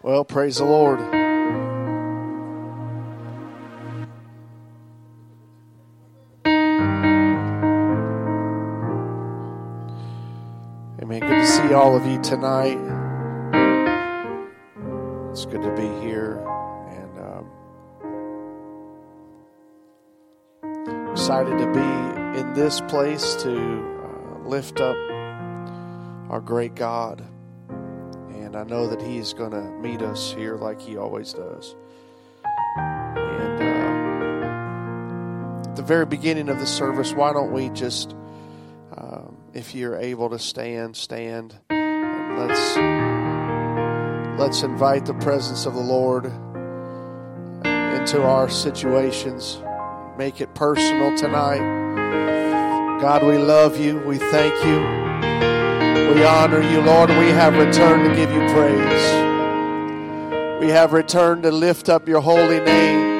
Well, praise the Lord. Amen. Good to see all of you tonight. It's good to be here and um, excited to be in this place to uh, lift up our great God. And I know that He's going to meet us here like He always does. And uh, at the very beginning of the service, why don't we just, um, if you're able to stand, stand. And let's, let's invite the presence of the Lord into our situations. Make it personal tonight. God, we love you. We thank you. We honor you, Lord. We have returned to give you praise. We have returned to lift up your holy name,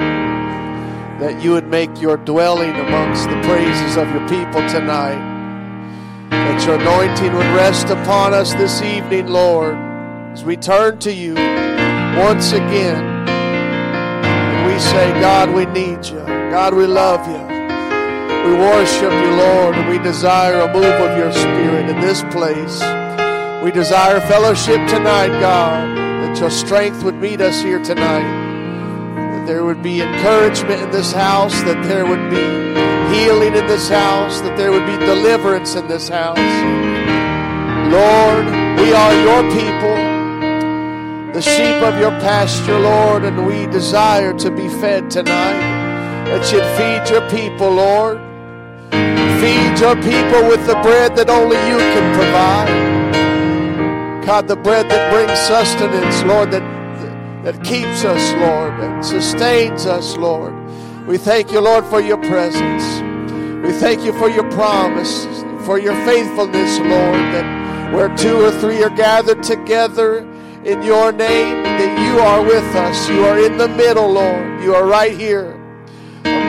that you would make your dwelling amongst the praises of your people tonight. That your anointing would rest upon us this evening, Lord, as we turn to you once again. And we say, God, we need you. God, we love you. We worship you, Lord, we desire a move of your spirit in this place. We desire fellowship tonight, God, that your strength would meet us here tonight. That there would be encouragement in this house, that there would be healing in this house, that there would be deliverance in this house. Lord, we are your people, the sheep of your pasture, Lord, and we desire to be fed tonight. That you'd feed your people, Lord. Feed your people with the bread that only you can provide. God, the bread that brings sustenance, Lord, that, that keeps us, Lord, that sustains us, Lord. We thank you, Lord, for your presence. We thank you for your promise, for your faithfulness, Lord, that where two or three are gathered together in your name, that you are with us. You are in the middle, Lord. You are right here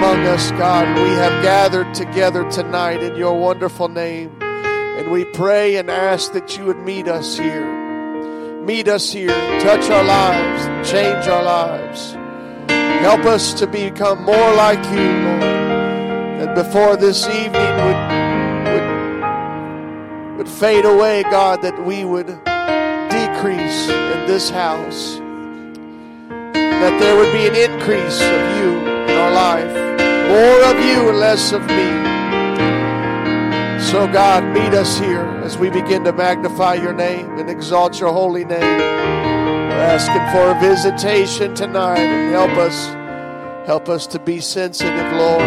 among us, God. We have gathered together tonight in your wonderful name. And we pray and ask that you would meet us here. Meet us here, touch our lives, change our lives. Help us to become more like you, Lord. That before this evening would, would, would fade away, God, that we would decrease in this house. That there would be an increase of you our life. More of you and less of me. So, God, meet us here as we begin to magnify your name and exalt your holy name. We're asking for a visitation tonight and help us. Help us to be sensitive, Lord.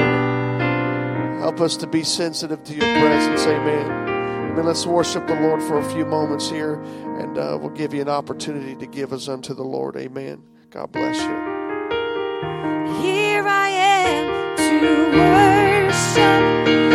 Help us to be sensitive to your presence. Amen. Amen. Let's worship the Lord for a few moments here, and uh, we'll give you an opportunity to give us unto the Lord. Amen. God bless you. Am to worship.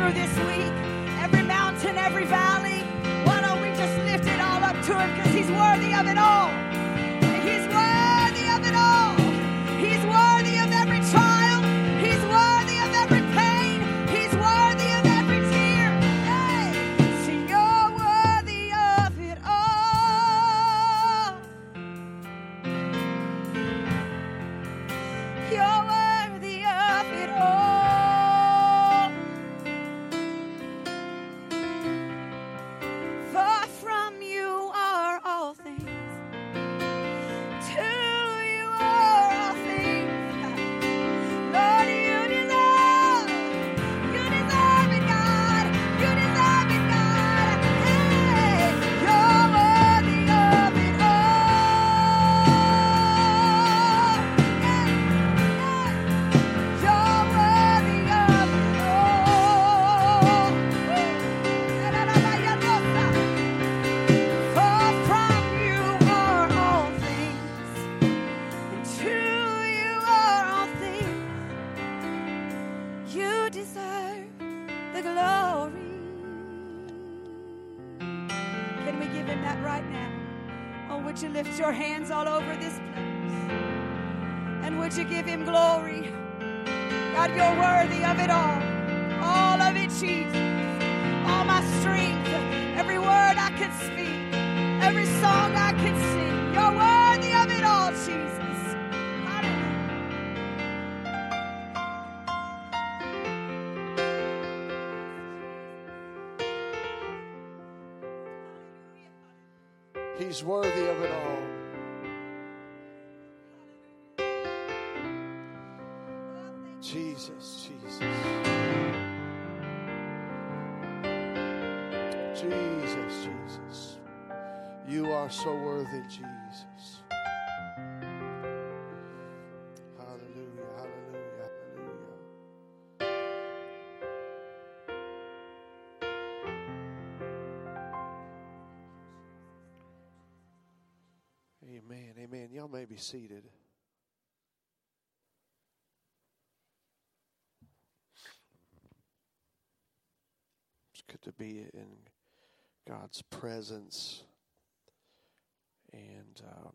Through this week, every mountain, every valley, why don't we just lift it all up to Him? Because He's worthy of it all. Amen. Y'all may be seated. It's good to be in God's presence and um,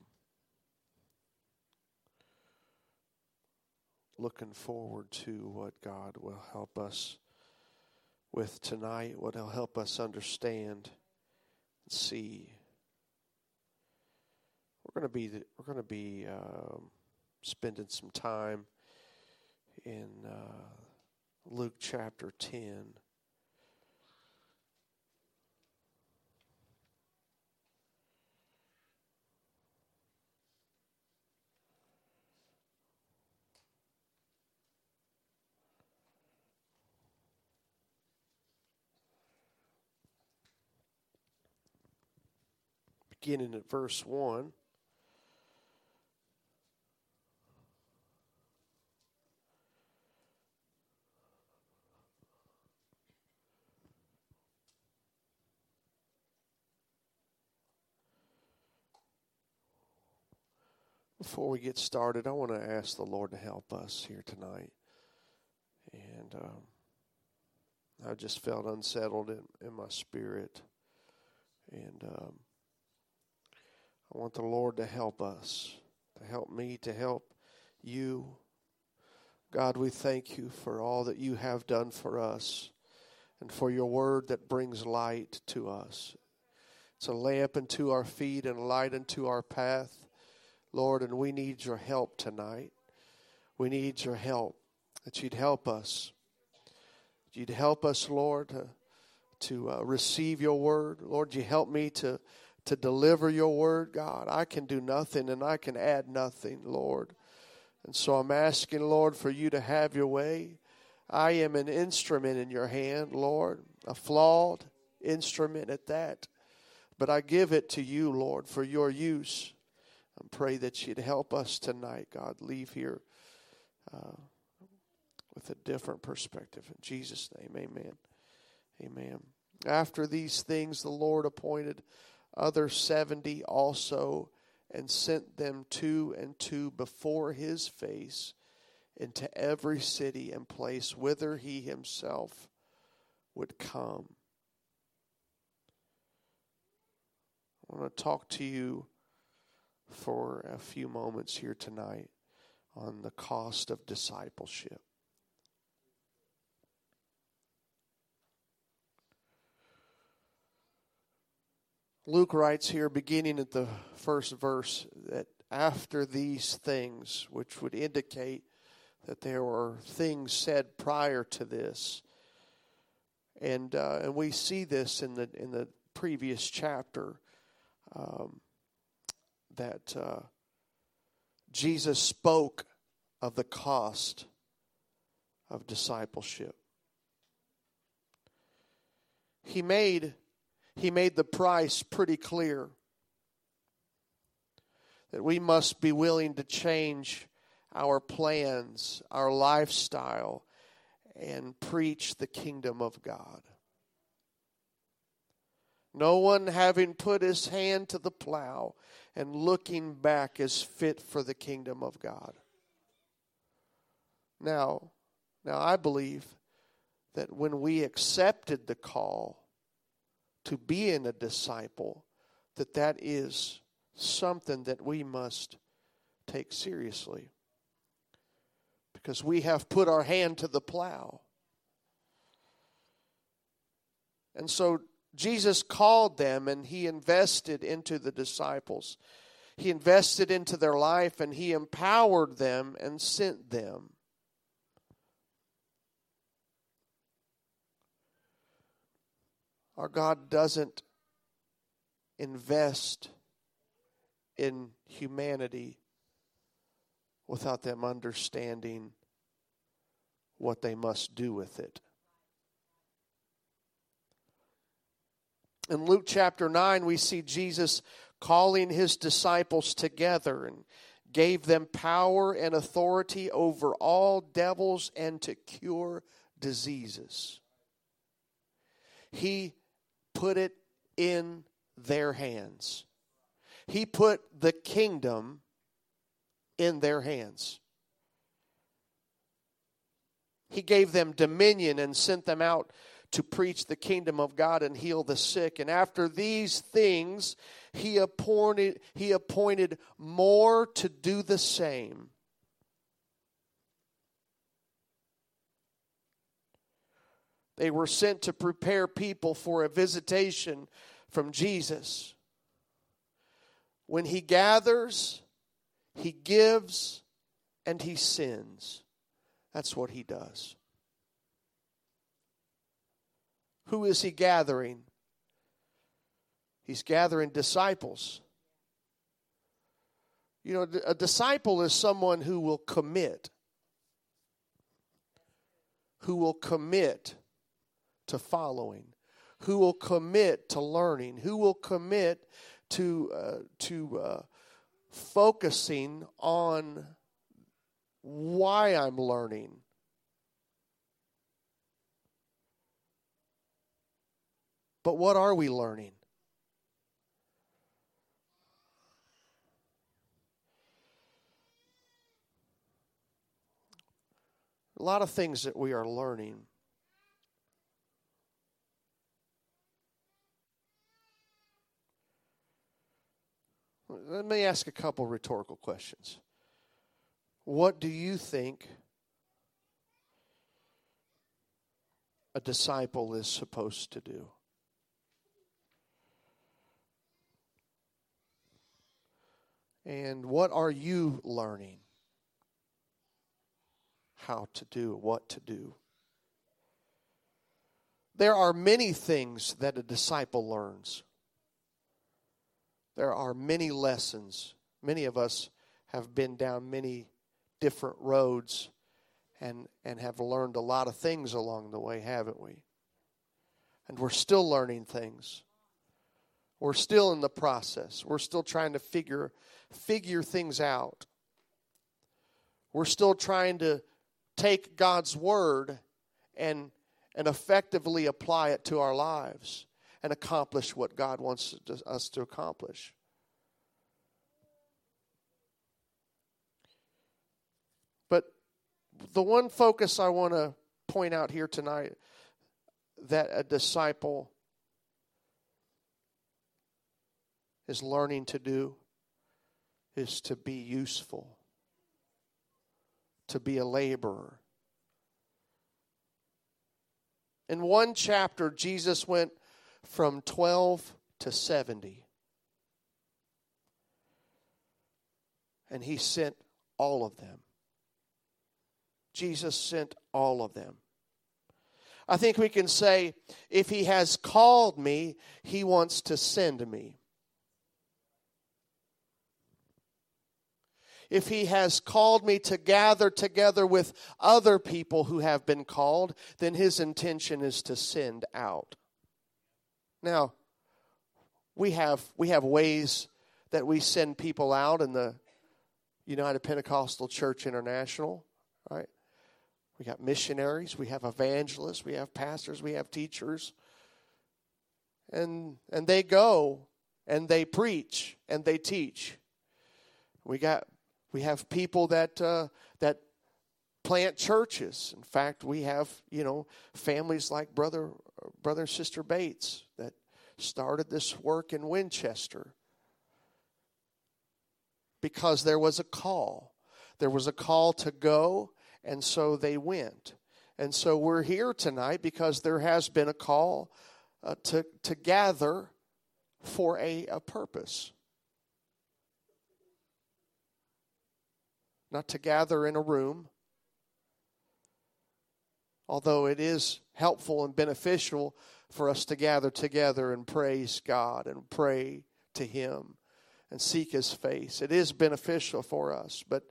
looking forward to what God will help us with tonight, what He'll help us understand and see. We're going to be we're going to be um, spending some time in uh, Luke chapter ten. Beginning at verse 1. Before we get started, I want to ask the Lord to help us here tonight. And um, I just felt unsettled in, in my spirit. And um, I want the Lord to help us, to help me, to help you. God, we thank you for all that you have done for us and for your word that brings light to us. It's a lamp unto our feet and light unto our path. Lord, and we need your help tonight. We need your help, that you'd help us. You'd help us, Lord, to, to uh, receive your word. Lord, you help me to, to deliver your word, God. I can do nothing and I can add nothing, Lord. And so I'm asking, Lord, for you to have your way. I am an instrument in your hand, Lord, a flawed instrument at that. But I give it to you, Lord, for your use. I pray that you'd help us tonight, God. Leave here uh, with a different perspective. In Jesus' name, amen. Amen. After these things, the Lord appointed other 70 also and sent them two and two before his face into every city and place whither he himself would come. I want to talk to you for a few moments here tonight on the cost of discipleship. Luke writes here, beginning at the first verse, that after these things, which would indicate that there were things said prior to this, and uh, and we see this in the in the previous chapter um, that uh, Jesus spoke of the cost of discipleship. He made he made the price pretty clear that we must be willing to change our plans, our lifestyle, and preach the kingdom of God. No one having put his hand to the plow and looking back is fit for the kingdom of God. Now, now I believe that when we accepted the call to being a disciple, that that is something that we must take seriously. Because we have put our hand to the plow. And so Jesus called them and he invested into the disciples. He invested into their life and he empowered them and sent them. Our God doesn't invest in humanity without them understanding what they must do with it. In Luke chapter 9, we see Jesus calling his disciples together and gave them power and authority over all devils and to cure diseases. He put it in their hands. He put the kingdom in their hands. He gave them dominion and sent them out to preach the kingdom of God and heal the sick. And after these things, he appointed, he appointed more to do the same. They were sent to prepare people for a visitation from Jesus. When he gathers, he gives, and he sends. That's what he does. Who is he gathering? He's gathering disciples. You know, a disciple is someone who will commit, who will commit to following, who will commit to learning, who will commit to uh, to uh, focusing on why I'm learning. But what are we learning? A lot of things that we are learning. Let me ask a couple rhetorical questions. What do you think a disciple is supposed to do? And what are you learning? How to do, what to do. There are many things that a disciple learns. There are many lessons. Many of us have been down many different roads and, and have learned a lot of things along the way, haven't we? And we're still learning things. We're still in the process. We're still trying to figure figure things out. We're still trying to take God's word and and effectively apply it to our lives and accomplish what God wants us to accomplish. But the one focus I want to point out here tonight that a disciple is learning to do is to be useful, to be a laborer. In one chapter, Jesus went from 12 to 70. And he sent all of them. Jesus sent all of them. I think we can say, if he has called me, he wants to send me. If he has called me to gather together with other people who have been called, then his intention is to send out. Now, we have we have ways that we send people out in the United Pentecostal Church International, right? We got missionaries, we have evangelists, we have pastors, we have teachers. And and they go and they preach and they teach. We got we have people that uh, that plant churches. In fact, we have you know families like brother brother and sister Bates that started this work in Winchester because there was a call. There was a call to go, and so they went. And so we're here tonight because there has been a call uh, to to gather for a, a purpose. Not to gather in a room. Although it is helpful and beneficial for us to gather together and praise God and pray to Him and seek His face. It is beneficial for us, but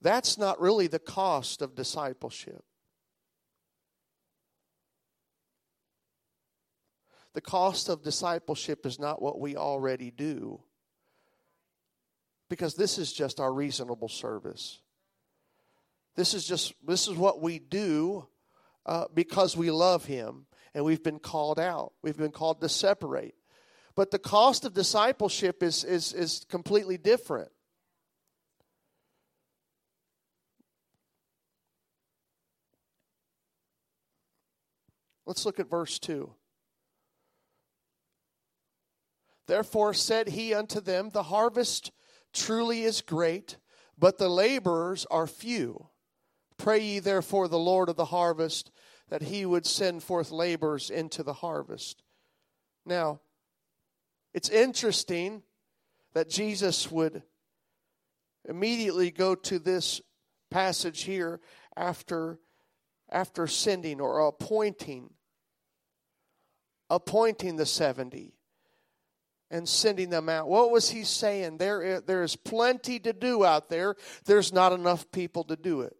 that's not really the cost of discipleship. The cost of discipleship is not what we already do, because this is just our reasonable service. This is just this is what we do uh, because we love Him and we've been called out. We've been called to separate. But the cost of discipleship is is is completely different. Let's look at verse 2. Therefore said he unto them, The harvest truly is great, but the laborers are few. Pray ye therefore the Lord of the harvest that he would send forth laborers into the harvest. Now, it's interesting that Jesus would immediately go to this passage here after after sending or appointing appointing the 70 and sending them out. What was he saying? There, there is plenty to do out there. There's not enough people to do it.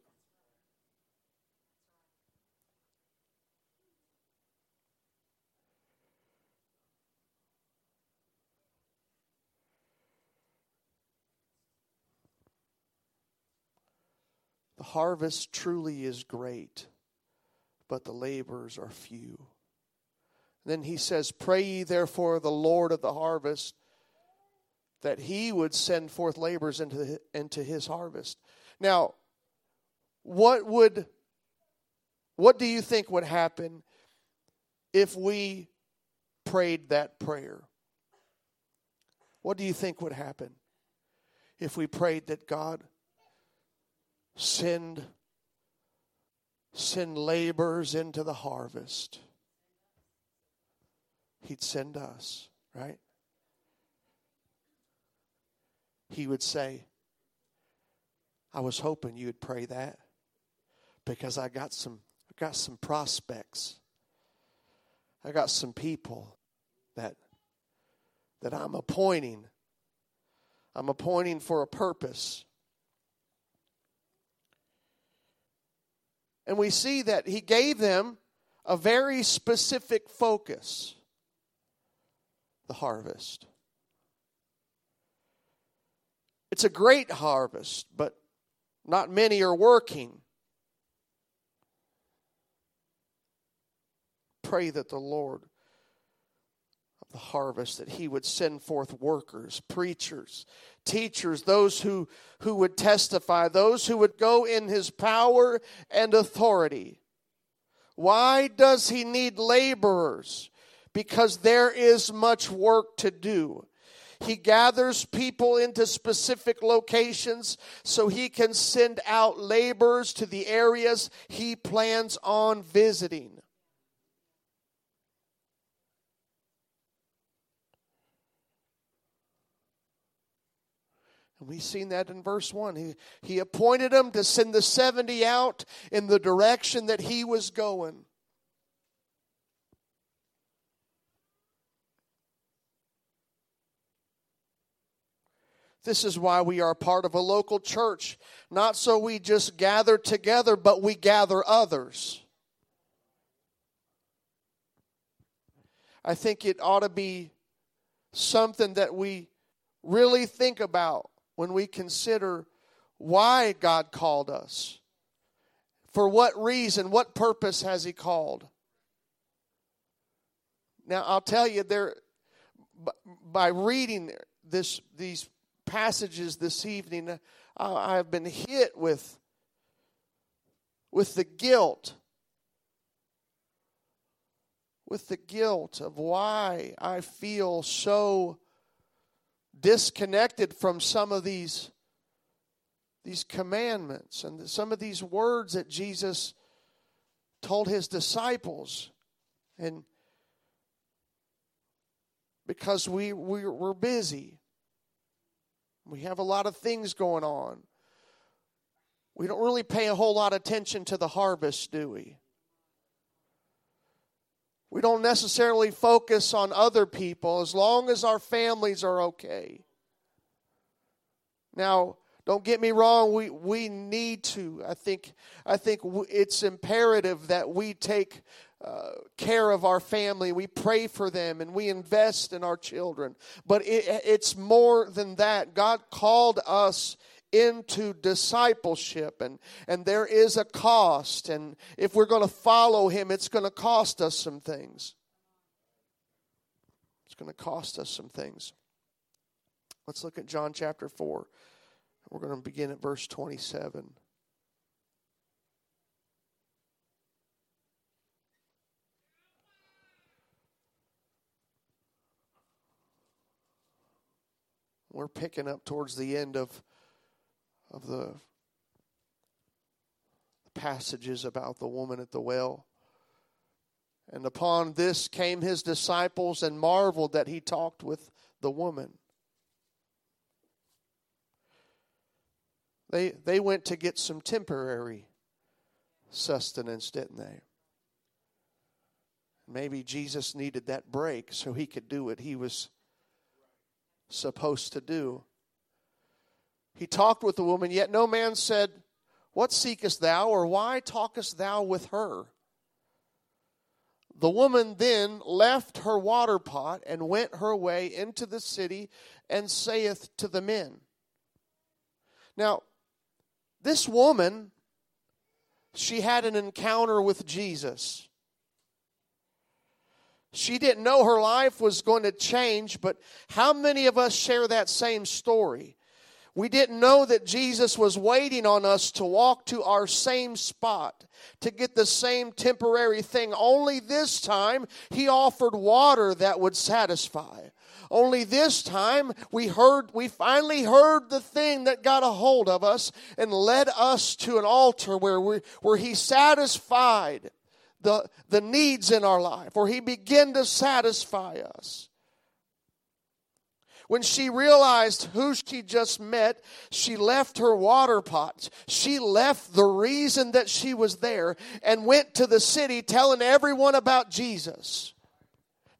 Harvest truly is great, but the laborers are few. Then he says, Pray ye therefore the Lord of the harvest that he would send forth laborers into, into his harvest. Now, what would what do you think would happen if we prayed that prayer? What do you think would happen if we prayed that God send send laborers into the harvest. He'd send us right? He would say i was hoping you'd pray that because i got some i got some prospects. I got some people that that i'm appointing. I'm appointing for a purpose And we see that he gave them a very specific focus the harvest. It's a great harvest, but not many are working. Pray that the Lord the harvest, that he would send forth workers, preachers, teachers, those who, who would testify, those who would go in his power and authority. Why does he need laborers? Because there is much work to do. He gathers people into specific locations so he can send out laborers to the areas he plans on visiting. And we've seen that in verse 1. He, he appointed them to send the 70 out in the direction that he was going. This is why we are part of a local church. Not so we just gather together, but we gather others. I think it ought to be something that we really think about when we consider why God called us. For what reason, what purpose has He called? Now, I'll tell you, there, by reading this, these passages this evening, I have been hit with, with the guilt, with the guilt of why I feel so disconnected from some of these these commandments and some of these words that Jesus told his disciples. And because we, we we're busy we have a lot of things going on we don't really pay a whole lot of attention to the harvest do we we don't necessarily focus on other people as long as our families are okay. Now, don't get me wrong, we, we need to. I think, I think it's imperative that we take uh, care of our family. We pray for them and we invest in our children. But it, it's more than that. God called us into discipleship and and there is a cost and if we're going to follow him it's going to cost us some things. It's going to cost us some things. Let's look at John chapter 4 we're going to begin at verse 27 we're picking up towards the end of of the passages about the woman at the well. And upon this came his disciples and marveled that he talked with the woman. They, they went to get some temporary sustenance, didn't they? Maybe Jesus needed that break so he could do what he was supposed to do. He talked with the woman, yet no man said, What seekest thou, or why talkest thou with her? The woman then left her water pot and went her way into the city and saith to the men. Now, this woman, she had an encounter with Jesus. She didn't know her life was going to change, but how many of us share that same story? We didn't know that Jesus was waiting on us to walk to our same spot to get the same temporary thing. Only this time, He offered water that would satisfy. Only this time we heard, we finally heard the thing that got a hold of us and led us to an altar where we, where He satisfied the, the needs in our life, where He began to satisfy us. When she realized who she just met, she left her water pot. She left the reason that she was there and went to the city telling everyone about Jesus.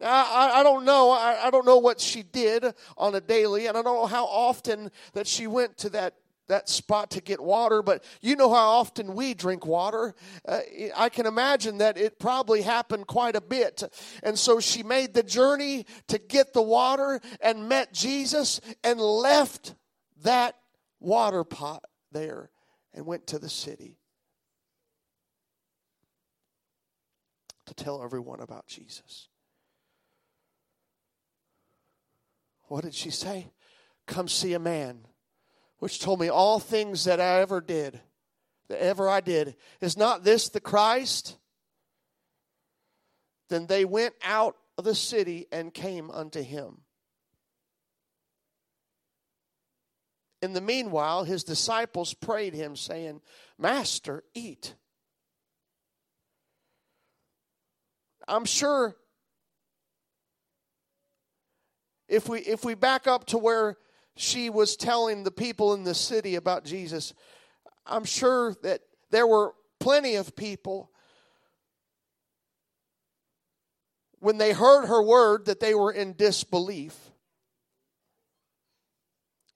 Now, I, I don't know. I, I don't know what she did on a daily, and I don't know how often that she went to that that spot to get water, but you know how often we drink water. Uh, I can imagine that it probably happened quite a bit. And so she made the journey to get the water and met Jesus and left that water pot there and went to the city to tell everyone about Jesus. What did she say? Come see a man which told me all things that I ever did, that ever I did. Is not this the Christ? Then they went out of the city and came unto him. In the meanwhile, his disciples prayed him, saying, Master, eat. I'm sure if we if we back up to where she was telling the people in the city about Jesus, I'm sure that there were plenty of people when they heard her word that they were in disbelief.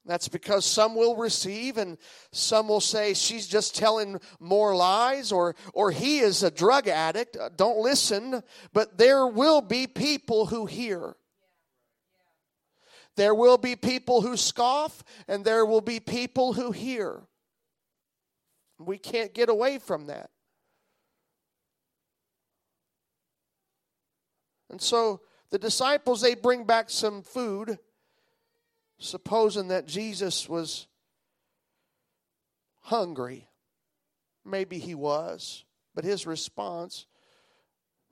That's because some will receive and some will say she's just telling more lies or or he is a drug addict. Don't listen, but there will be people who hear. There will be people who scoff and there will be people who hear. We can't get away from that. And so the disciples they bring back some food supposing that Jesus was hungry. Maybe he was, but his response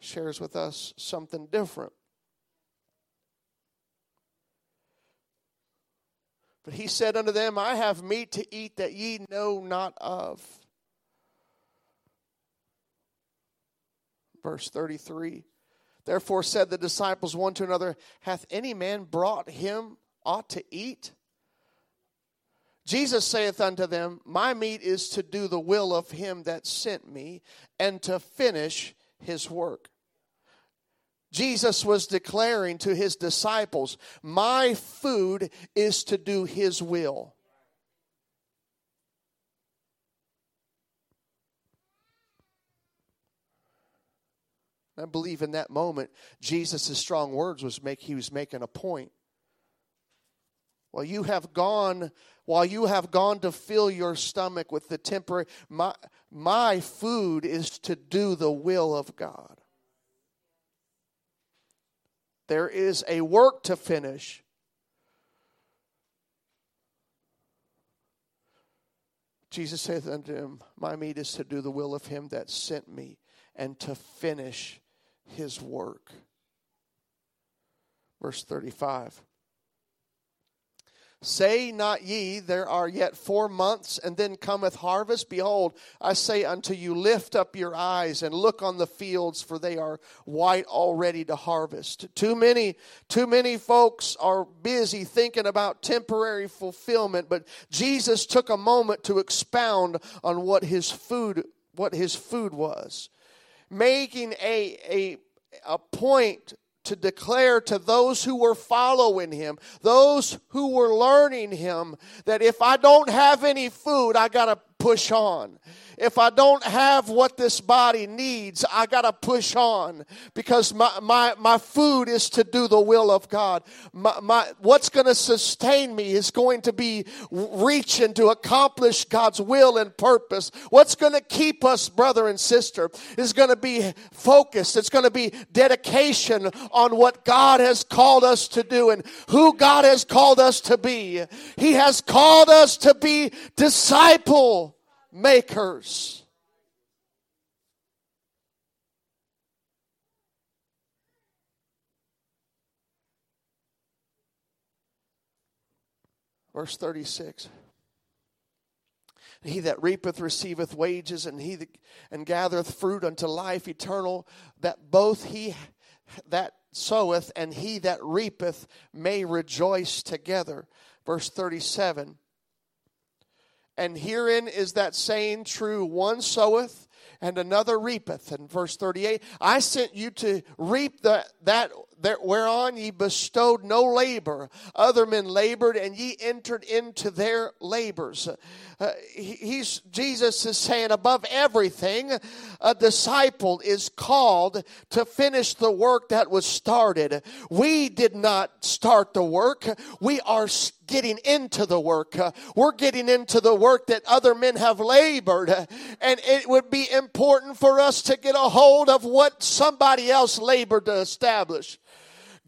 shares with us something different. But he said unto them, I have meat to eat that ye know not of. Verse 33 Therefore said the disciples one to another, Hath any man brought him ought to eat? Jesus saith unto them, My meat is to do the will of him that sent me and to finish his work. Jesus was declaring to his disciples, My food is to do his will. I believe in that moment, Jesus' strong words was make he was making a point. While you have gone, while you have gone to fill your stomach with the temporary, my, my food is to do the will of God. There is a work to finish. Jesus saith unto him, My meat is to do the will of him that sent me and to finish his work. Verse 35. Say not ye, There are yet four months, and then cometh harvest? Behold, I say unto you, Lift up your eyes and look on the fields, for they are white already to harvest. Too many, too many folks are busy thinking about temporary fulfillment, but Jesus took a moment to expound on what his food, what his food was, making a, a, a point to declare to those who were following him, those who were learning him, that if I don't have any food, I got to push on if I don't have what this body needs, I got to push on because my, my, my food is to do the will of God. My, my, what's going to sustain me is going to be reaching to accomplish God's will and purpose. What's going to keep us, brother and sister, is going to be focused. It's going to be dedication on what God has called us to do and who God has called us to be. He has called us to be disciple makers. Verse 36. He that reapeth receiveth wages, and he that, and gathereth fruit unto life eternal, that both he that soweth and he that reapeth may rejoice together. Verse 37 and herein is that saying true one soweth and another reapeth. In verse 38 I sent you to reap the, that, that whereon ye bestowed no labor. Other men labored, and ye entered into their labors. Uh, he's, Jesus is saying, above everything, a disciple is called to finish the work that was started. We did not start the work, we are getting into the work. Uh, we're getting into the work that other men have labored. Uh, and it would be important for us to get a hold of what somebody else labored to establish.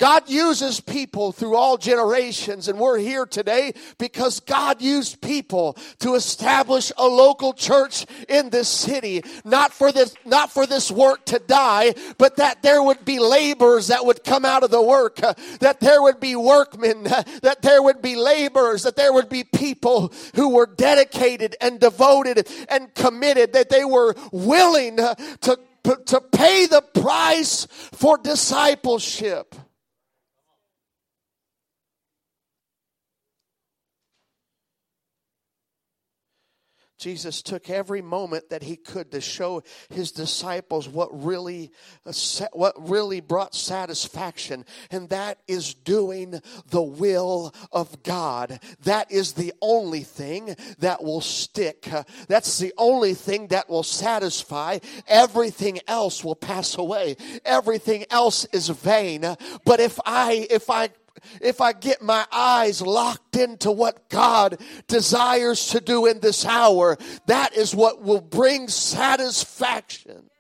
God uses people through all generations, and we're here today because God used people to establish a local church in this city. Not for this, not for this work to die, but that there would be laborers that would come out of the work, uh, that there would be workmen, uh, that there would be laborers, that there would be people who were dedicated and devoted and committed, that they were willing uh, to to pay the price for discipleship. Jesus took every moment that he could to show his disciples what really uh, what really brought satisfaction and that is doing the will of God. That is the only thing that will stick. That's the only thing that will satisfy. Everything else will pass away. Everything else is vain. But if I if I if I get my eyes locked into what God desires to do in this hour, that is what will bring satisfaction.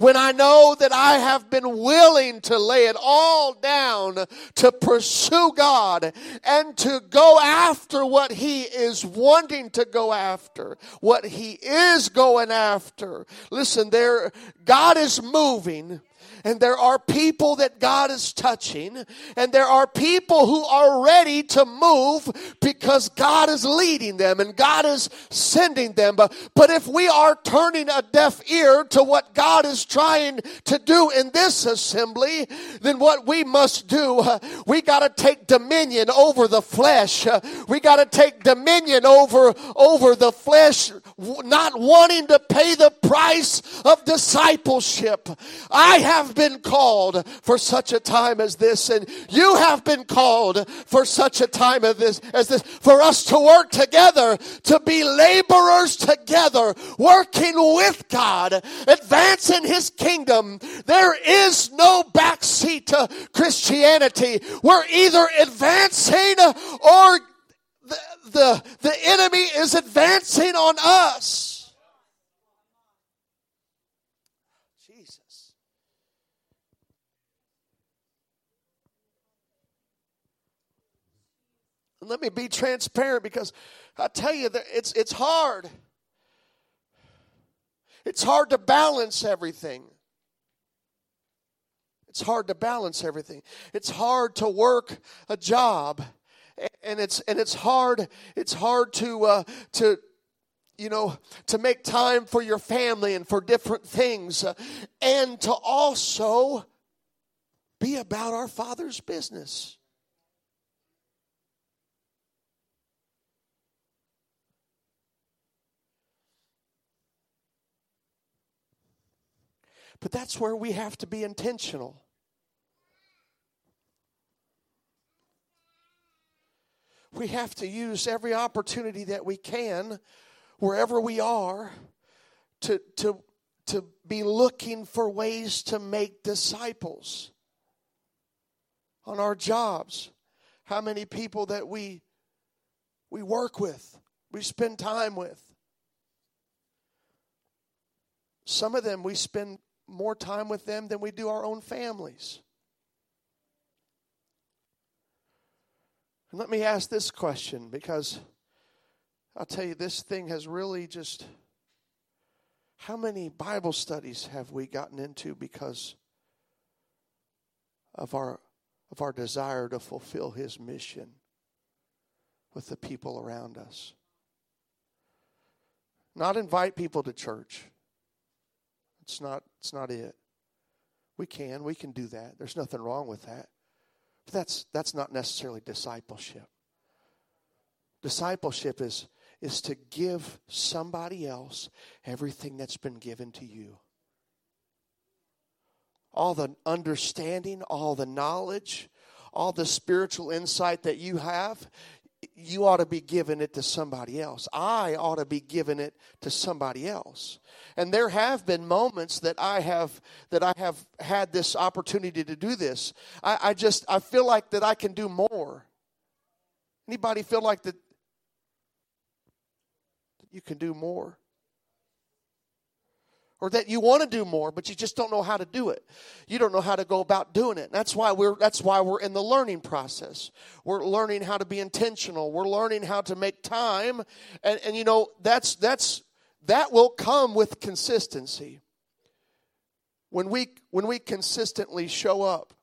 When I know that I have been willing to lay it all down to pursue God and to go after what He is wanting to go after, what He is going after. Listen, there, God is moving and there are people that God is touching, and there are people who are ready to move because God is leading them and God is sending them. But, but if we are turning a deaf ear to what God is trying to do in this assembly, then what we must do, we got to take dominion over the flesh. We got to take dominion over, over the flesh, not wanting to pay the price of discipleship. I have have been called for such a time as this, and you have been called for such a time as this, as this, for us to work together, to be laborers together, working with God, advancing His kingdom. There is no backseat to Christianity. We're either advancing or the, the, the enemy is advancing on us. Let me be transparent because I tell you that it's it's hard. It's hard to balance everything. It's hard to balance everything. It's hard to work a job, and it's and it's hard. It's hard to uh, to you know to make time for your family and for different things, uh, and to also be about our Father's business. But that's where we have to be intentional. We have to use every opportunity that we can, wherever we are, to, to, to be looking for ways to make disciples on our jobs. How many people that we we work with, we spend time with. Some of them we spend more time with them than we do our own families. And let me ask this question because I'll tell you, this thing has really just. How many Bible studies have we gotten into because of our, of our desire to fulfill His mission with the people around us? Not invite people to church. It's not, it's not it. We can, we can do that. There's nothing wrong with that. But that's, that's not necessarily discipleship. Discipleship is, is to give somebody else everything that's been given to you. All the understanding, all the knowledge, all the spiritual insight that you have, you ought to be giving it to somebody else. I ought to be giving it to somebody else. And there have been moments that I have that I have had this opportunity to do this. I, I just I feel like that I can do more. Anybody feel like that you can do more? Or that you want to do more but you just don't know how to do it. You don't know how to go about doing it. That's why we're that's why we're in the learning process. We're learning how to be intentional. We're learning how to make time. And and you know that's that's that will come with consistency. When we when we consistently show up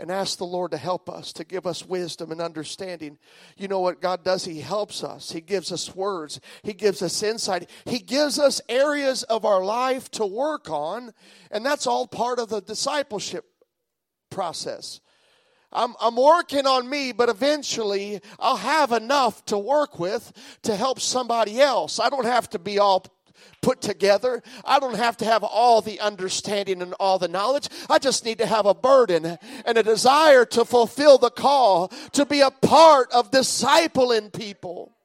and ask the Lord to help us, to give us wisdom and understanding. You know what God does? He helps us. He gives us words. He gives us insight. He gives us areas of our life to work on, and that's all part of the discipleship process. I'm, I'm working on me, but eventually I'll have enough to work with to help somebody else. I don't have to be all put together. I don't have to have all the understanding and all the knowledge. I just need to have a burden and a desire to fulfill the call to be a part of discipling people.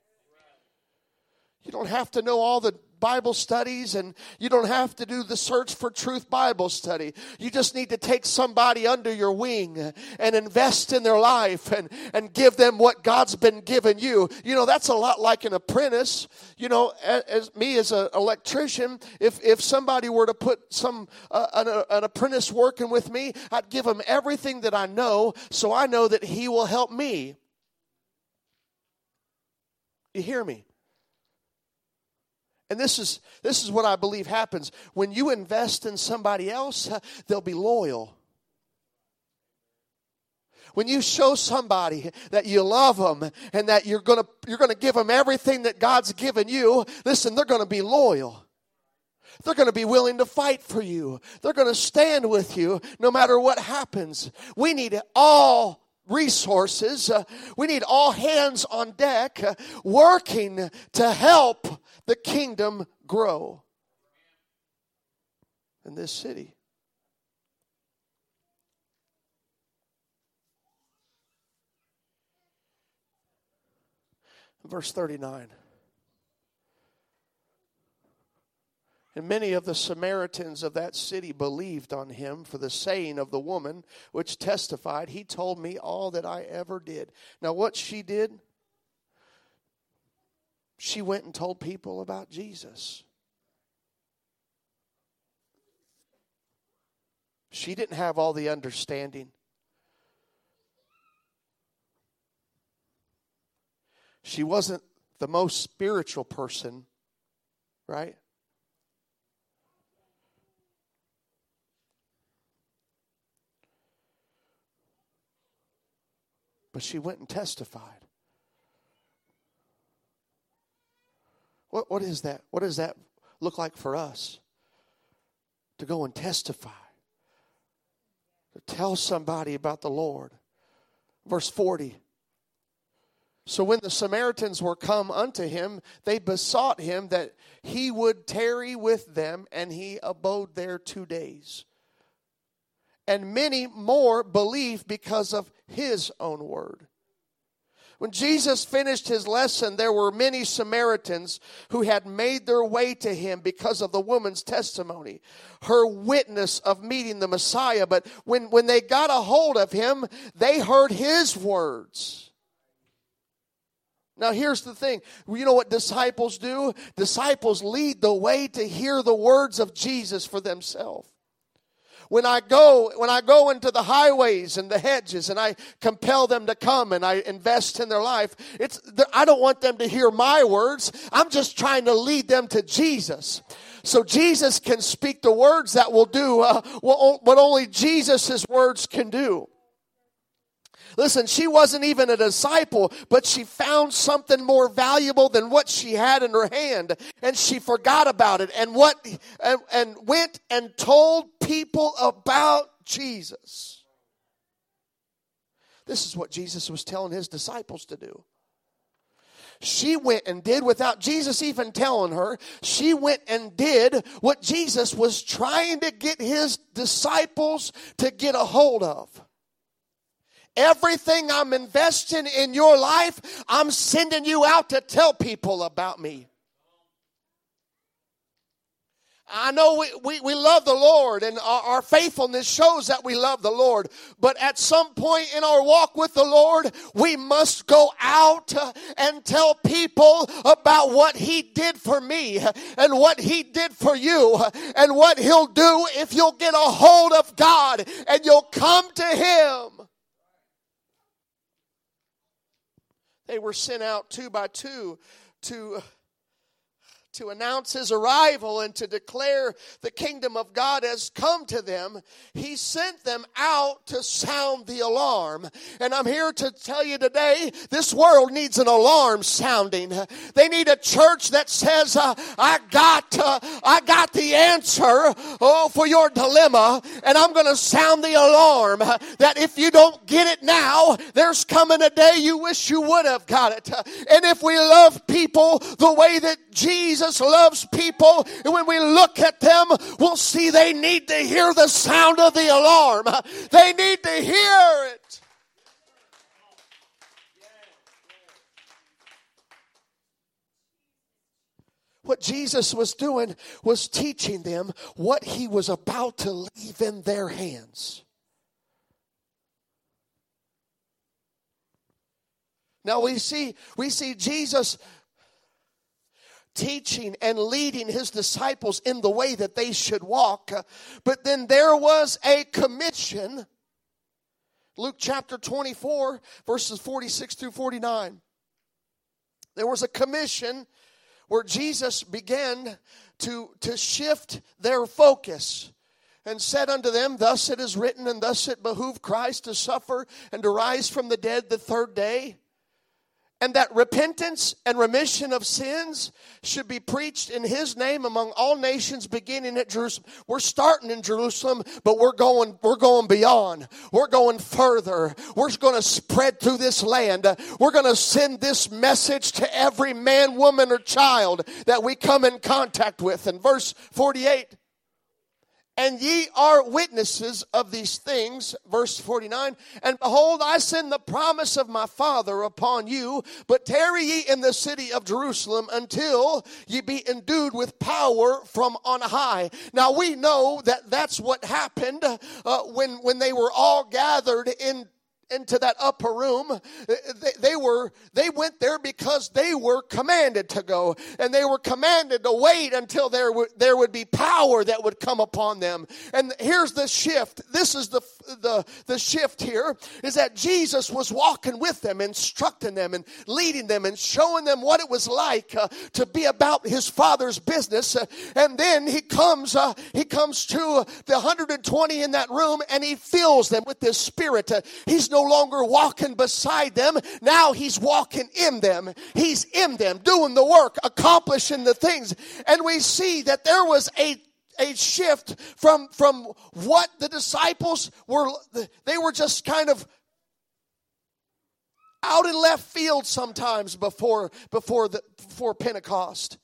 You don't have to know all the Bible studies and you don't have to do the search for truth Bible study. You just need to take somebody under your wing and invest in their life and, and give them what God's been giving you. You know, that's a lot like an apprentice. You know, as, as me as an electrician, if, if somebody were to put some, uh, an, uh, an apprentice working with me, I'd give him everything that I know so I know that he will help me. You hear me? And this is, this is what I believe happens. When you invest in somebody else, they'll be loyal. When you show somebody that you love them and that you're going to you're going to give them everything that God's given you, listen, they're going to be loyal. They're going to be willing to fight for you. They're going to stand with you no matter what happens. We need it all resources. Uh, we need all hands on deck uh, working to help the kingdom grow in this city. Verse 39. And many of the Samaritans of that city believed on him for the saying of the woman, which testified, He told me all that I ever did. Now, what she did, she went and told people about Jesus. She didn't have all the understanding. She wasn't the most spiritual person, right? But she went and testified. What, what is that? What does that look like for us? To go and testify, to tell somebody about the Lord. Verse 40. So when the Samaritans were come unto him, they besought him that he would tarry with them, and he abode there two days and many more believed because of his own word. When Jesus finished his lesson, there were many Samaritans who had made their way to him because of the woman's testimony, her witness of meeting the Messiah. But when, when they got a hold of him, they heard his words. Now, here's the thing. You know what disciples do? Disciples lead the way to hear the words of Jesus for themselves when I go, when I go into the highways and the hedges and I compel them to come and I invest in their life, it's, I don't want them to hear my words. I'm just trying to lead them to Jesus. So Jesus can speak the words that will do uh, what only Jesus' words can do. Listen, she wasn't even a disciple, but she found something more valuable than what she had in her hand, and she forgot about it and what and, and went and told people about Jesus. This is what Jesus was telling his disciples to do. She went and did without Jesus even telling her. She went and did what Jesus was trying to get his disciples to get a hold of. Everything I'm investing in your life, I'm sending you out to tell people about me. I know we, we, we love the Lord and our, our, faithfulness shows that we love the Lord. But at some point in our walk with the Lord, we must go out and tell people about what He did for me and what He did for you and what He'll do if you'll get a hold of God and you'll come to Him. They were sent out two by two to to announce his arrival and to declare the kingdom of God has come to them, he sent them out to sound the alarm. And I'm here to tell you today, this world needs an alarm sounding. They need a church that says, uh, I got, uh, I got the answer, oh, for your dilemma, and I'm going to sound the alarm that if you don't get it now, there's coming a day you wish you would have got it. And if we love people the way that Jesus Jesus loves people. And when we look at them, we'll see they need to hear the sound of the alarm. They need to hear it. What Jesus was doing was teaching them what he was about to leave in their hands. Now we see we see Jesus teaching and leading his disciples in the way that they should walk. But then there was a commission. Luke chapter 24, verses 46 through 49. There was a commission where Jesus began to, to shift their focus and said unto them, Thus it is written, and thus it behooved Christ to suffer and to rise from the dead the third day and that repentance and remission of sins should be preached in his name among all nations beginning at Jerusalem. We're starting in Jerusalem, but we're going we're going beyond. We're going further. We're going to spread through this land. We're going to send this message to every man, woman or child that we come in contact with. In verse 48 and ye are witnesses of these things. Verse 49. And behold, I send the promise of my Father upon you, but tarry ye in the city of Jerusalem until ye be endued with power from on high. Now we know that that's what happened uh, when, when they were all gathered in into that upper room they, they, were they went there because they were commanded to go and they were commanded to wait until there would there would be power that would come upon them. And here's the shift. This is the the the shift here is that Jesus was walking with them instructing them and leading them and showing them what it was like uh, to be about his father's business. Uh, and then he comes uh, he comes to the 120 in that room and he fills them with this spirit. Uh, he's no longer walking beside them. Now he's walking in them. He's in them, doing the work, accomplishing the things. And we see that there was a a shift from from what the disciples were they were just kind of out in left field sometimes before before the before Pentecost.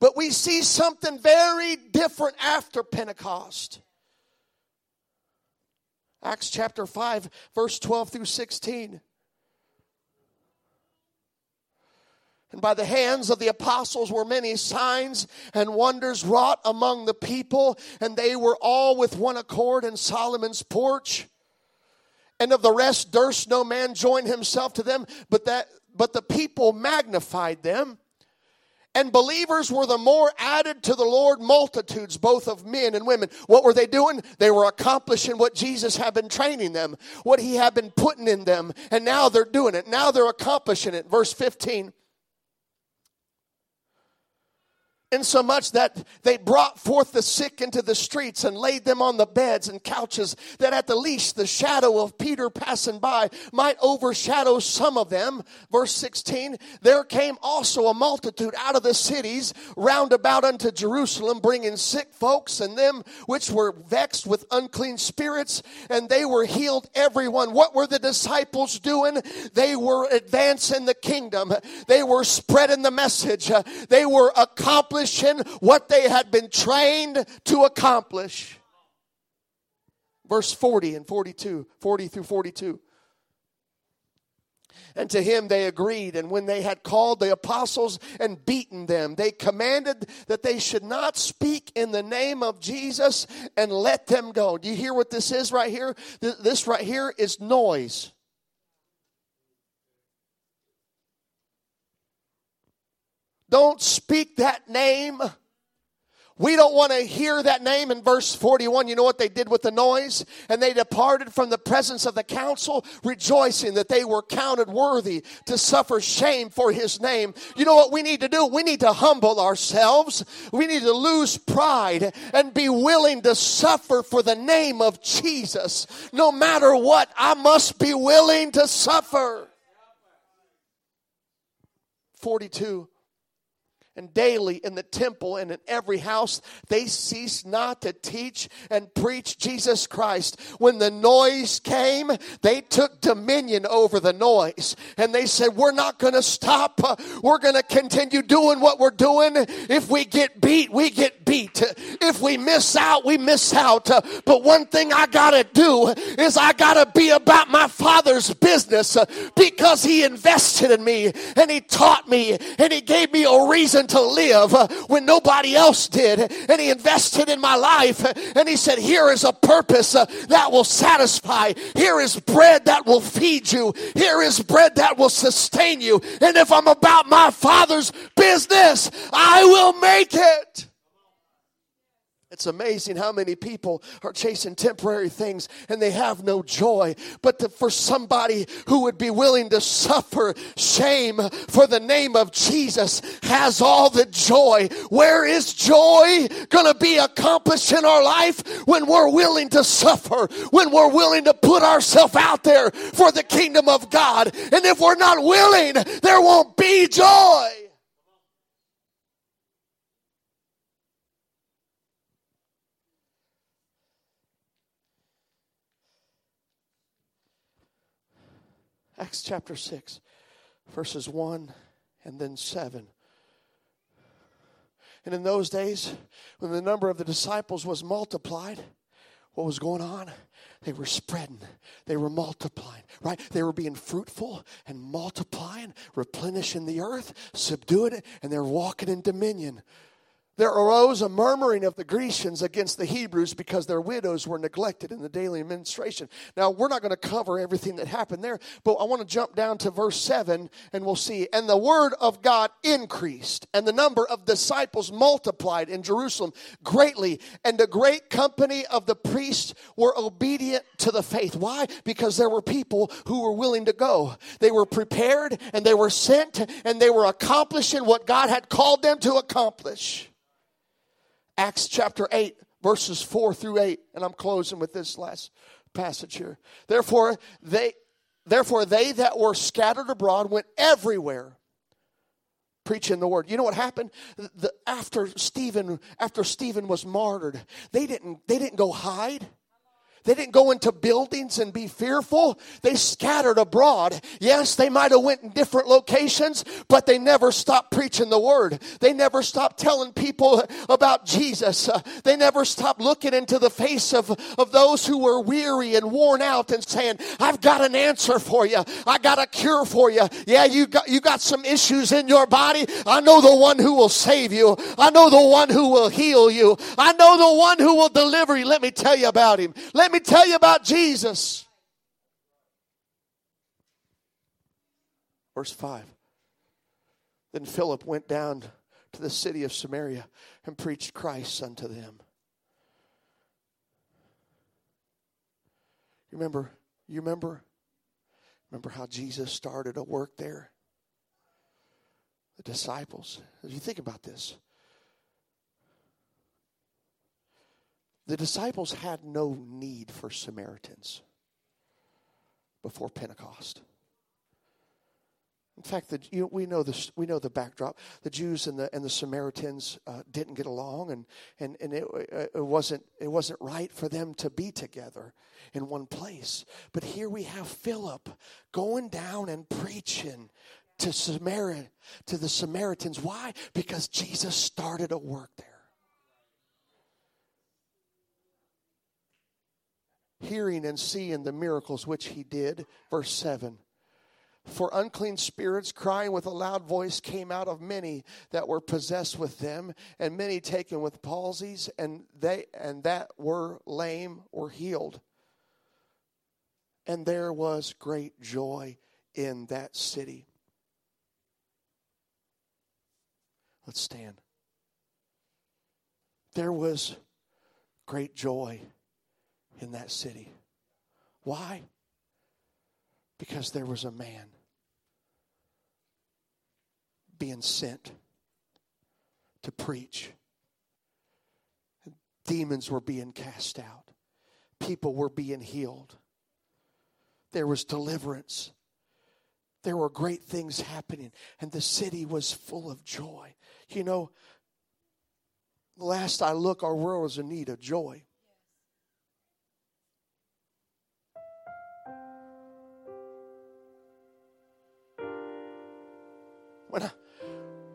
But we see something very different after Pentecost. Acts chapter 5, verse 12 through 16. And by the hands of the apostles were many signs and wonders wrought among the people, and they were all with one accord in Solomon's porch. And of the rest durst no man join himself to them, but that but the people magnified them and believers were the more added to the Lord multitudes, both of men and women. What were they doing? They were accomplishing what Jesus had been training them, what he had been putting in them. And now they're doing it. Now they're accomplishing it. Verse 15 insomuch that they brought forth the sick into the streets and laid them on the beds and couches, that at the least the shadow of Peter passing by might overshadow some of them. Verse 16, there came also a multitude out of the cities round about unto Jerusalem, bringing sick folks and them which were vexed with unclean spirits, and they were healed everyone. What were the disciples doing? They were advancing the kingdom. They were spreading the message. They were accomplishing accomplishing what they had been trained to accomplish. Verse 40 and 42, 40 through 42. And to him they agreed. And when they had called the apostles and beaten them, they commanded that they should not speak in the name of Jesus and let them go. Do you hear what this is right here? This right here is noise. Don't speak that name. We don't want to hear that name in verse 41. You know what they did with the noise? And they departed from the presence of the council, rejoicing that they were counted worthy to suffer shame for his name. You know what we need to do? We need to humble ourselves. We need to lose pride and be willing to suffer for the name of Jesus. No matter what, I must be willing to suffer. 42 and daily in the temple and in every house they ceased not to teach and preach Jesus Christ. When the noise came, they took dominion over the noise and they said, We're not going to stop. We're going to continue doing what we're doing. If we get beat, we get beat. If we miss out, we miss out. But one thing I got to do is I got to be about my Father's business because He invested in me and He taught me and He gave me a reason to live when nobody else did. And he invested in my life. And he said, Here is a purpose that will satisfy. Here is bread that will feed you. Here is bread that will sustain you. And if I'm about my Father's business, I will make it. It's amazing how many people are chasing temporary things and they have no joy. But the, for somebody who would be willing to suffer shame for the name of Jesus has all the joy. Where is joy going to be accomplished in our life when we're willing to suffer, when we're willing to put ourselves out there for the kingdom of God? And if we're not willing, there won't be joy. Acts chapter 6, verses 1 and then 7. And in those days, when the number of the disciples was multiplied, what was going on? They were spreading, they were multiplying, right? They were being fruitful and multiplying, replenishing the earth, subduing it, and they're walking in dominion there arose a murmuring of the Grecians against the Hebrews because their widows were neglected in the daily administration. Now, we're not going to cover everything that happened there, but I want to jump down to verse 7 and we'll see. And the word of God increased, and the number of disciples multiplied in Jerusalem greatly, and a great company of the priests were obedient to the faith. Why? Because there were people who were willing to go. They were prepared and they were sent and they were accomplishing what God had called them to accomplish. Acts chapter 8, verses 4 through 8. And I'm closing with this last passage here. Therefore, they therefore they that were scattered abroad went everywhere preaching the word. You know what happened? The, after Stephen after Stephen was martyred, they didn't they didn't go hide. They didn't go into buildings and be fearful. They scattered abroad. Yes, they might have went in different locations, but they never stopped preaching the word. They never stopped telling people about Jesus. Uh, they never stopped looking into the face of, of those who were weary and worn out and saying, I've got an answer for you. I got a cure for you. Yeah, you got, you got some issues in your body. I know the one who will save you. I know the one who will heal you. I know the one who will deliver you. Let me tell you about him. Let me tell you about Jesus. Verse 5. Then Philip went down to the city of Samaria and preached Christ unto them. You remember, you remember, remember how Jesus started a work there? The disciples. As you think about this, The disciples had no need for Samaritans before Pentecost. In fact, the, you know, we know. We know the backdrop. The Jews and the and the Samaritans uh, didn't get along, and and and it, it wasn't it wasn't right for them to be together in one place. But here we have Philip going down and preaching to Samaria to the Samaritans. Why? Because Jesus started a work there. Hearing and seeing the miracles which he did. Verse 7 For unclean spirits, crying with a loud voice, came out of many that were possessed with them, and many taken with palsies, and they and that were lame were healed. And there was great joy in that city. Let's stand. There was great joy in that city. Why? Because there was a man being sent to preach. Demons were being cast out, people were being healed. There was deliverance. There were great things happening, and the city was full of joy. You know, last I look, our world is in need of joy. When I,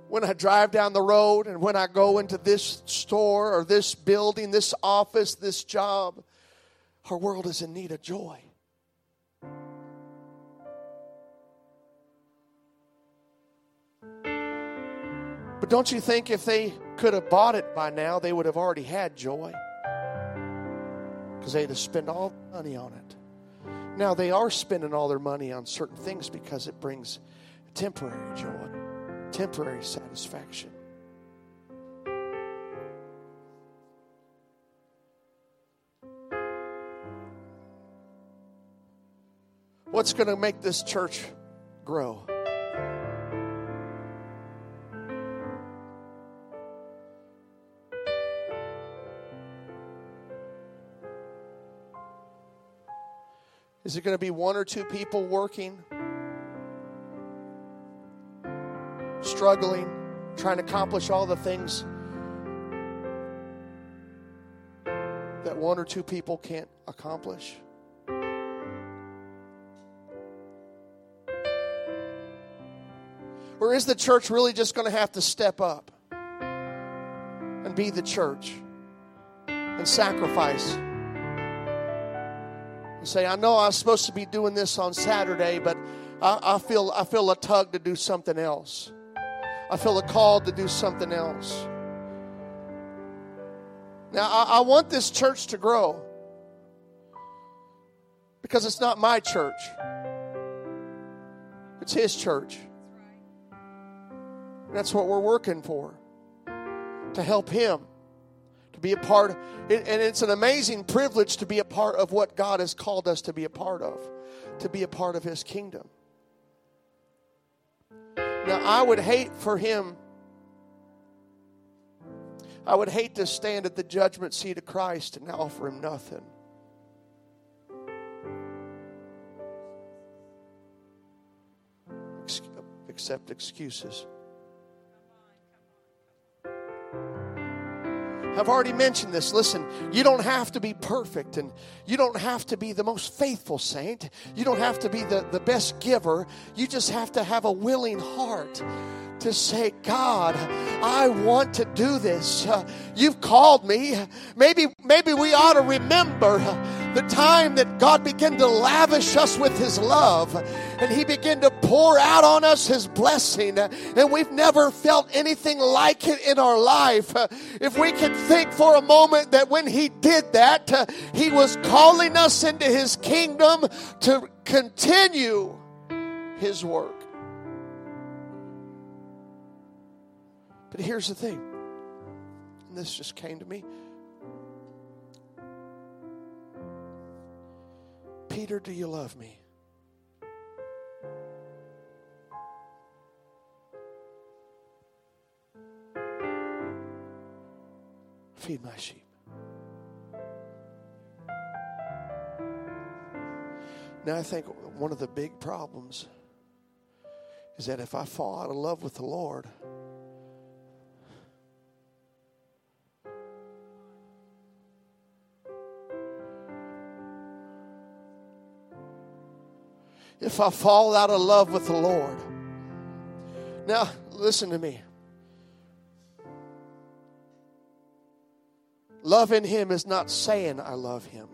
when I drive down the road and when I go into this store or this building, this office, this job, our world is in need of joy. But don't you think if they could have bought it by now, they would have already had joy? Because they'd have spent all the money on it. Now they are spending all their money on certain things because it brings temporary joy, temporary satisfaction. What's going to make this church grow? Is it going to be one or two people working, struggling, trying to accomplish all the things that one or two people can't accomplish? Or is the church really just going to have to step up and be the church and sacrifice? and say, I know I'm supposed to be doing this on Saturday, but I, I, feel, I feel a tug to do something else. I feel a call to do something else. Now, I, I want this church to grow because it's not my church, it's His church. That's what we're working for to help Him to be a part, and it's an amazing privilege to be a part of what God has called us to be a part of, to be a part of His kingdom. Now, I would hate for Him, I would hate to stand at the judgment seat of Christ and offer Him nothing. Except excuses. I've already mentioned this. Listen, you don't have to be perfect and you don't have to be the most faithful saint. You don't have to be the, the best giver. You just have to have a willing heart to say, God, I want to do this. Uh, you've called me. Maybe, maybe we ought to remember the time that God began to lavish us with His love and He began to pour out on us His blessing, and we've never felt anything like it in our life. If we can think for a moment that when He did that, He was calling us into His kingdom to continue His work. But here's the thing, and this just came to me. Peter, do you love me? Feed my sheep. Now, I think one of the big problems is that if I fall out of love with the Lord, if I fall out of love with the Lord. Now, listen to me. Loving Him is not saying I love Him.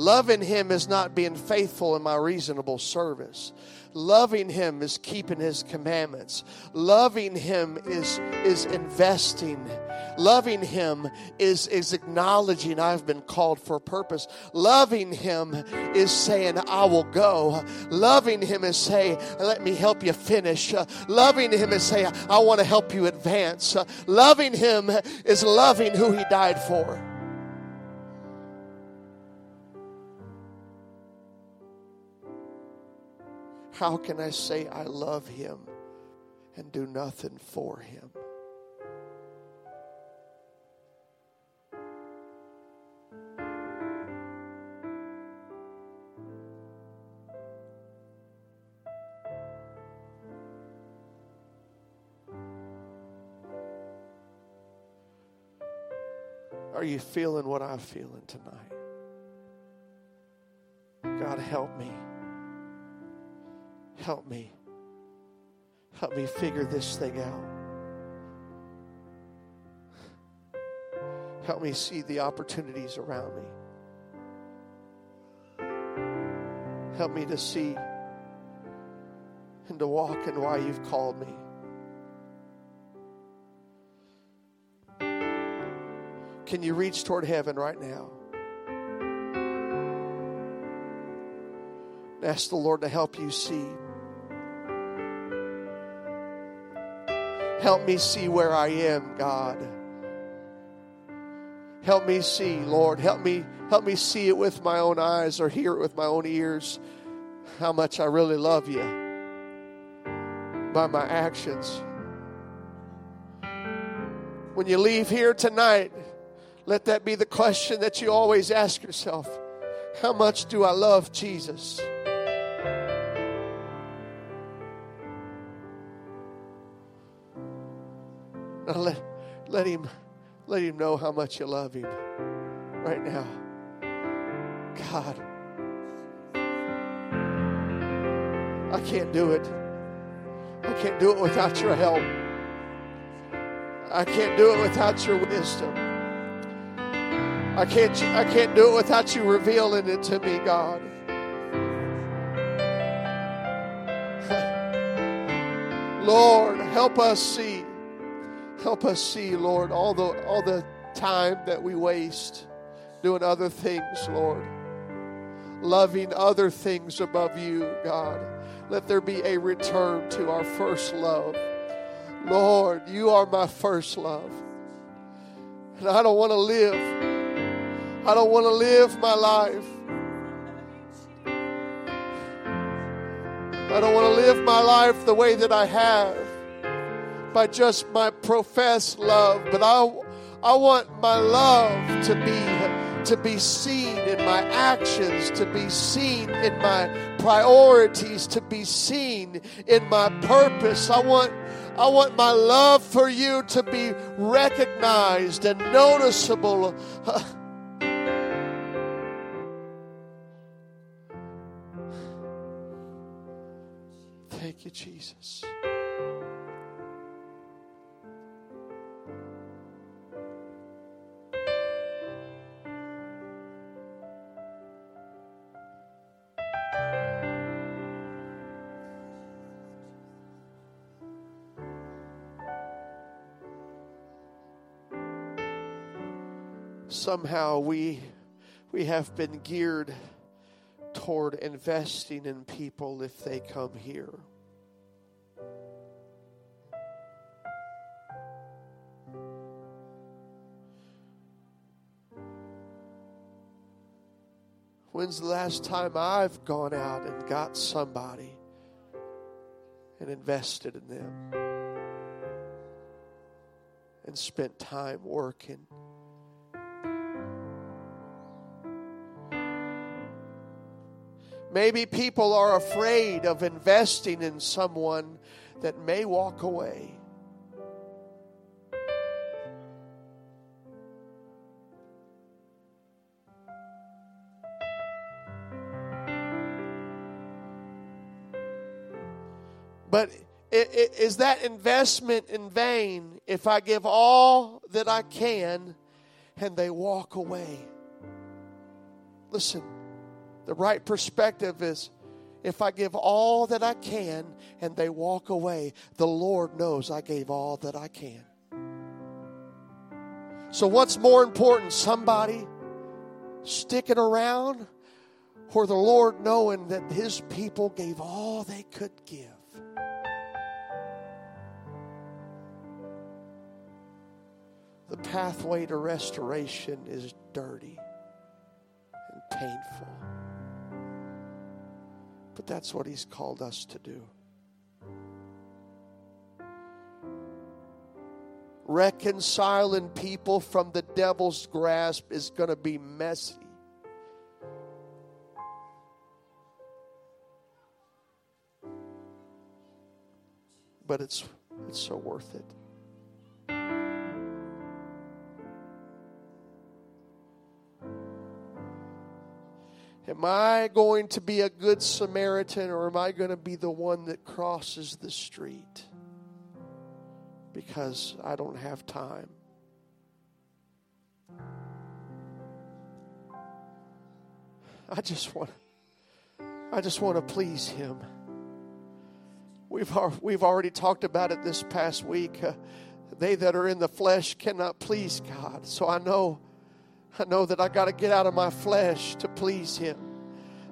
Loving Him is not being faithful in my reasonable service. Loving Him is keeping His commandments. Loving Him is, is investing. Loving Him is, is acknowledging I've been called for a purpose. Loving Him is saying, I will go. Loving Him is saying, let me help you finish. Uh, loving Him is saying, I want to help you advance. Uh, loving Him is loving who He died for. How can I say I love him and do nothing for him? Are you feeling what I'm feeling tonight? God, help me. Help me. Help me figure this thing out. Help me see the opportunities around me. Help me to see and to walk in why you've called me. Can you reach toward heaven right now? Ask the Lord to help you see. Help me see where I am, God. Help me see, Lord. Help me help me see it with my own eyes or hear it with my own ears how much I really love you by my actions. When you leave here tonight, let that be the question that you always ask yourself. How much do I love Jesus? Let him let him know how much you love him right now. God, I can't do it. I can't do it without your help. I can't do it without your wisdom. I can't I can't do it without you revealing it to me, God. Lord, help us see Help us see, Lord, all the all the time that we waste doing other things, Lord. Loving other things above you, God. Let there be a return to our first love. Lord, you are my first love. And I don't want to live. I don't want to live my life. I don't want to live my life the way that I have by just my professed love, but I, I want my love to be, to be seen in my actions, to be seen in my priorities, to be seen in my purpose. I want, I want my love for you to be recognized and noticeable. Thank you, Jesus. Somehow we we have been geared toward investing in people if they come here. When's the last time I've gone out and got somebody and invested in them and spent time working? Maybe people are afraid of investing in someone that may walk away. But is that investment in vain if I give all that I can and they walk away? Listen The right perspective is if I give all that I can and they walk away, the Lord knows I gave all that I can. So, what's more important, somebody sticking around or the Lord knowing that His people gave all they could give? The pathway to restoration is dirty and painful. But that's what He's called us to do. Reconciling people from the devil's grasp is going to be messy. But it's, it's so worth it. Am I going to be a good Samaritan or am I going to be the one that crosses the street because I don't have time? I just want I just want to please him. We've we've already talked about it this past week. Uh, they that are in the flesh cannot please God. So I know I know that I got to get out of my flesh to please Him.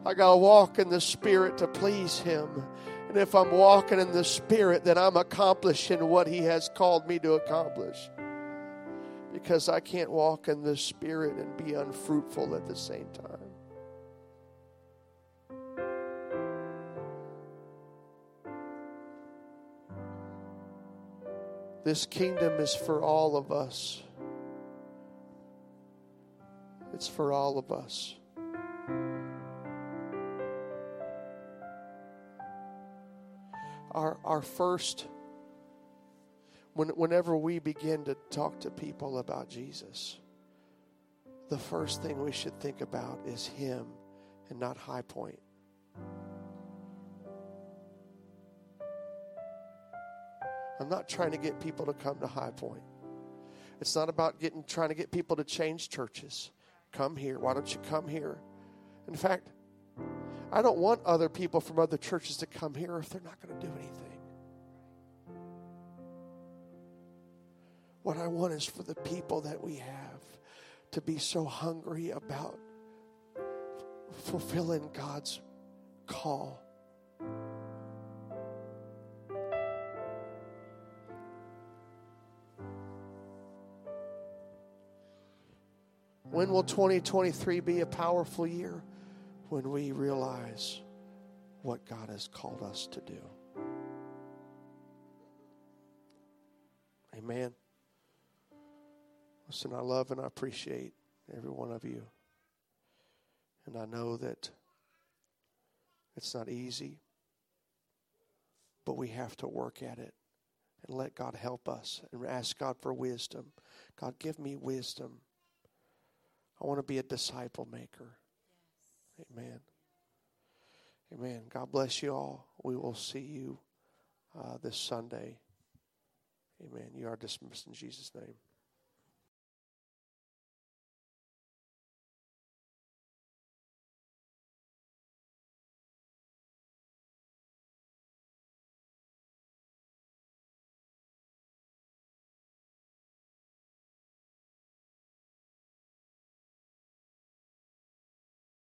I got to walk in the Spirit to please Him. And if I'm walking in the Spirit, then I'm accomplishing what He has called me to accomplish. Because I can't walk in the Spirit and be unfruitful at the same time. This kingdom is for all of us. It's for all of us. Our, our first, when, whenever we begin to talk to people about Jesus, the first thing we should think about is Him and not High Point. I'm not trying to get people to come to High Point. It's not about getting trying to get people to change churches. Come here. Why don't you come here? In fact, I don't want other people from other churches to come here if they're not going to do anything. What I want is for the people that we have to be so hungry about fulfilling God's call. When will 2023 be a powerful year? When we realize what God has called us to do. Amen. Listen, I love and I appreciate every one of you. And I know that it's not easy, but we have to work at it and let God help us and ask God for wisdom. God, give me wisdom I want to be a disciple maker. Yes. Amen. Amen. God bless you all. We will see you uh, this Sunday. Amen. You are dismissed in Jesus' name.